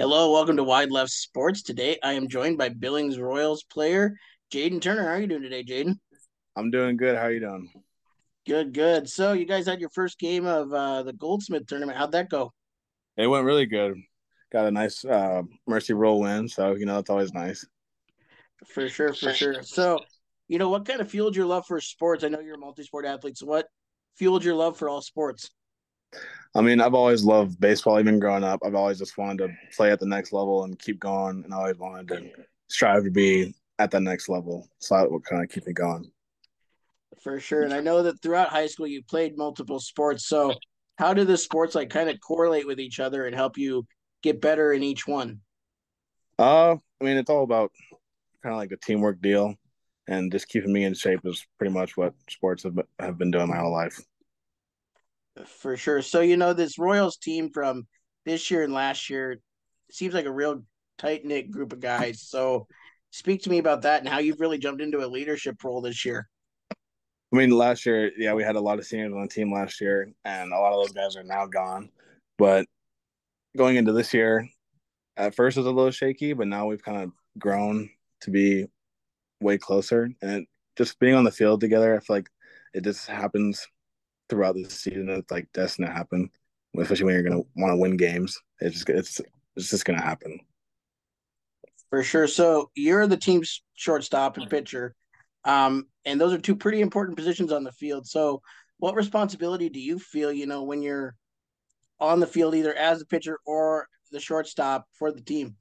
Hello, welcome to Wide Left Sports. Today I am joined by Billings Royals player Jaiden Turner. How are you doing today, Jaiden? I'm doing good. How are you doing? Good, good. So you guys had your first game of uh, the Goldsmith tournament. How'd that go? It went really good. Got a nice uh, Mercy Rule win, so you know it's always nice. For sure, for sure. So, you know, what kind of fueled your love for sports? I know you're a multi-sport athlete. So, what fueled your love for all sports? I mean, I've always loved baseball, even growing up. I've always just wanted to play at the next level and keep going, and I always wanted to strive to be at the next level. So that would kind of keep me going. For sure. And I know that throughout high school you played multiple sports. So, how do the sports like kind of correlate with each other and help you get better in each one? Uh, I mean, it's all about kind of like the teamwork deal, and just keeping me in shape is pretty much what sports have, have been doing my whole life. For sure. So, you know, this Royals team from this year and last year seems like a real tight knit group of guys. So, speak to me about that and how you've really jumped into a leadership role this year. I mean, last year, yeah, we had a lot of seniors on the team last year, and a lot of those guys are now gone. But going into this year, at first it was a little shaky, but now we've kind of grown to be way closer. And just being on the field together, I feel like it just happens throughout the season. It's like destined to happen, especially when you're going to want to win games. It's just it's it's just going to happen. For sure. So you're the team's shortstop and pitcher, um, and those are two pretty important positions on the field. So, what responsibility do you feel? You know, when you're on the field, either as a pitcher or the shortstop for the team.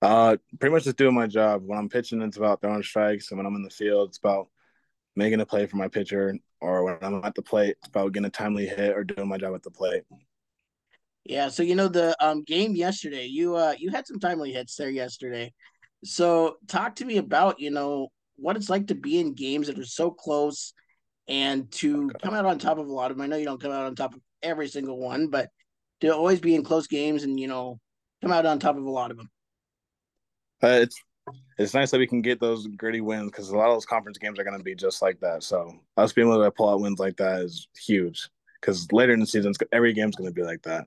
Uh, pretty much just doing my job. When I'm pitching, it's about throwing strikes, and when I'm in the field, it's about making a play for my pitcher, or when I'm at the plate, it's about getting a timely hit or doing my job at the plate. Yeah, so you know the um game yesterday, you uh you had some timely hits there yesterday. So talk to me about, you know, what it's like to be in games that are so close and to okay. come out on top of a lot of them. I know you don't come out on top of every single one, but to always be in close games and, you know, come out on top of a lot of them. Uh, it's it's nice that we can get those gritty wins because a lot of those conference games are going to be just like that. So us being able to pull out wins like that is huge because later in the season, every game's going to be like that.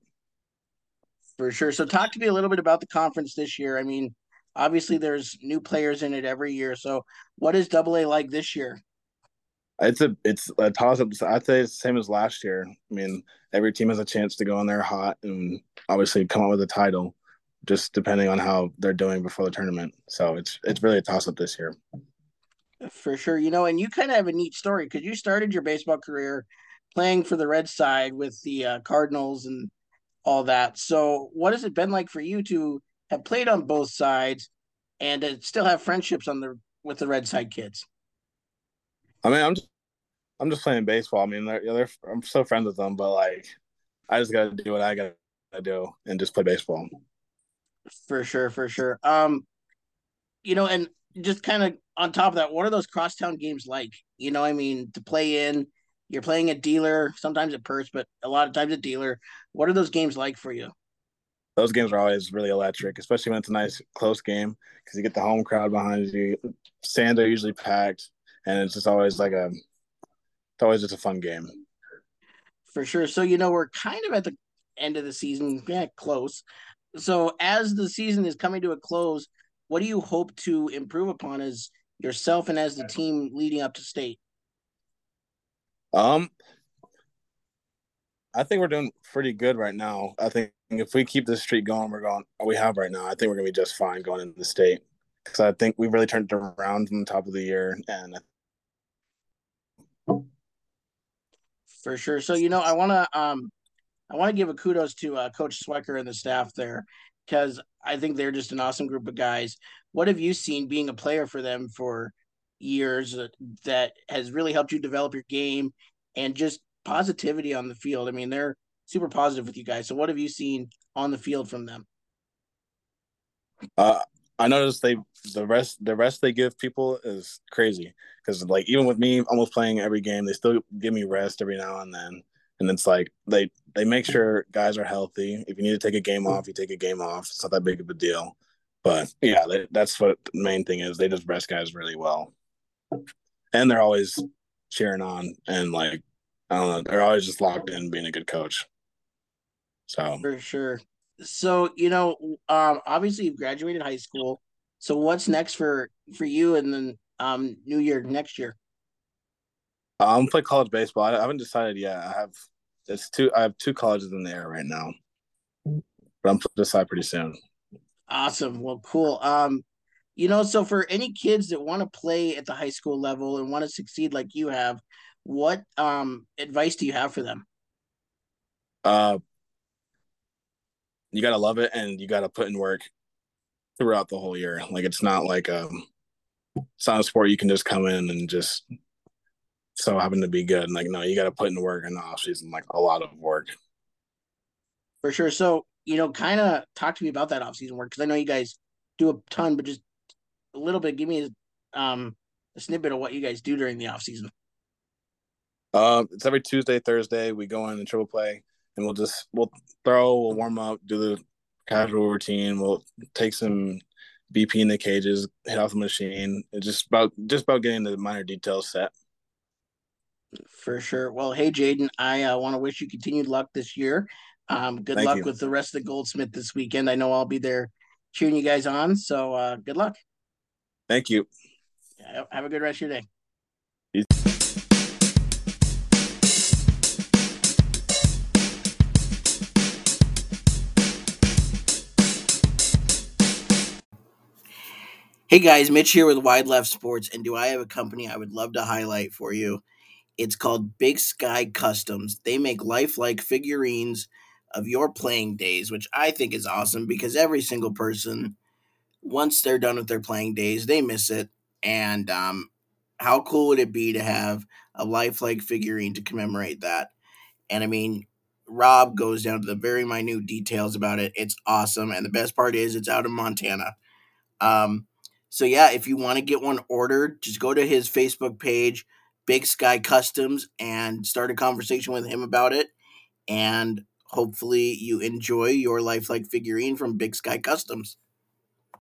For sure. So talk to me a little bit about the conference this year. I mean, obviously there's new players in it every year. So what is Double A like this year? It's a it's a toss up. I'd say it's the same as last year. I mean, every team has a chance to go in there hot and obviously come out with a title just depending on how they're doing before the tournament. So it's it's really a toss up this year. For sure, you know, and you kind of have a neat story because you started your baseball career playing for the red side with the uh, Cardinals and all that. So, what has it been like for you to have played on both sides and to still have friendships on the with the red side kids? I mean, I'm just, I'm just playing baseball. I mean, they're, they're I'm so friends with them, but like, I just got to do what I got to do and just play baseball. For sure, for sure. Um, you know, and just kind of on top of that, what are those crosstown games like? You know, I mean, to play in, you're playing a Dehler, sometimes at Perth, but a lot of times a Dehler. What are those games like for you? Those games are always really electric, especially when it's a nice close game because you get the home crowd behind you. Stands are usually packed, and it's just always like a, it's always just a fun game. For sure. So you know, we're kind of at the end of the season, yeah, close so as the season is coming to a close, what do you hope to improve upon as yourself and as the team leading up to state? Um, I think we're doing pretty good right now. I think if we keep this streak going, we're going. We have right now. I think we're gonna be just fine going into the state because I think we've really turned it around from the top of the year, and for sure. So you know, I want to um I want to give a kudos to uh, Coach Swecker and the staff there because I think they're just an awesome group of guys. What have you seen being a player for them for years that has really helped you develop your game and just positivity on the field? I mean, they're super positive with you guys. So, what have you seen on the field from them? Uh, I noticed they the rest the rest they give people is crazy because like even with me almost playing every game, they still give me rest every now and then and it's like they they make sure guys are healthy. If you need to take a game off, you take a game off. It's not that big of a deal. But yeah, they, that's what the main thing is. They just rest guys really well, and they're always cheering on and like I don't know, they're always just locked in being a good coach. So for sure. So you know, um, obviously you've graduated high school. So what's next for for you and then um New Year next year? I'm play college baseball. I haven't decided yet. I have it's two. I have two colleges in the air right now, but I'm to decide pretty soon. Awesome. Well, cool. Um, you know, so for any kids that want to play at the high school level and want to succeed like you have, what um advice do you have for them? Uh, you gotta love it, and you gotta put in work throughout the whole year. Like it's not like um, it's not a sport you can just come in and just so happen to be good. And like no, you gotta put in work in the off season, like a lot of work. For sure. So, you know, kind of talk to me about that off-season work because I know you guys do a ton, but just a little bit. Give me a, um, a snippet of what you guys do during the off-season. Um, it's every Tuesday, Thursday. We go in and triple play, and we'll just we'll throw, we'll warm up, do the casual routine. We'll take some BP in the cages, hit off the machine. It's just about just about getting the minor details set. For sure. Well, hey, Jaiden, I uh, want to wish you continued luck this year. Um, good Thank luck you. with the rest of the Goldsmith this weekend. I know I'll be there cheering you guys on. So uh, good luck. Thank you. Have a good rest of your day. Hey guys, Mitch here with Wide Left Sports, and do I have a company I would love to highlight for you? It's called Big Sky Customs. They make lifelike figurines of your playing days, which I think is awesome because every single person, once they're done with their playing days, they miss it. And um, how cool would it be to have a lifelike figurine to commemorate that? And I mean, Rob goes down to the very minute details about it. It's awesome. And the best part is it's out in Montana. Um, so yeah, if you want to get one ordered, just go to his Facebook page, Big Sky Customs, and start a conversation with him about it. And hopefully you enjoy your lifelike figurine from Big Sky Customs.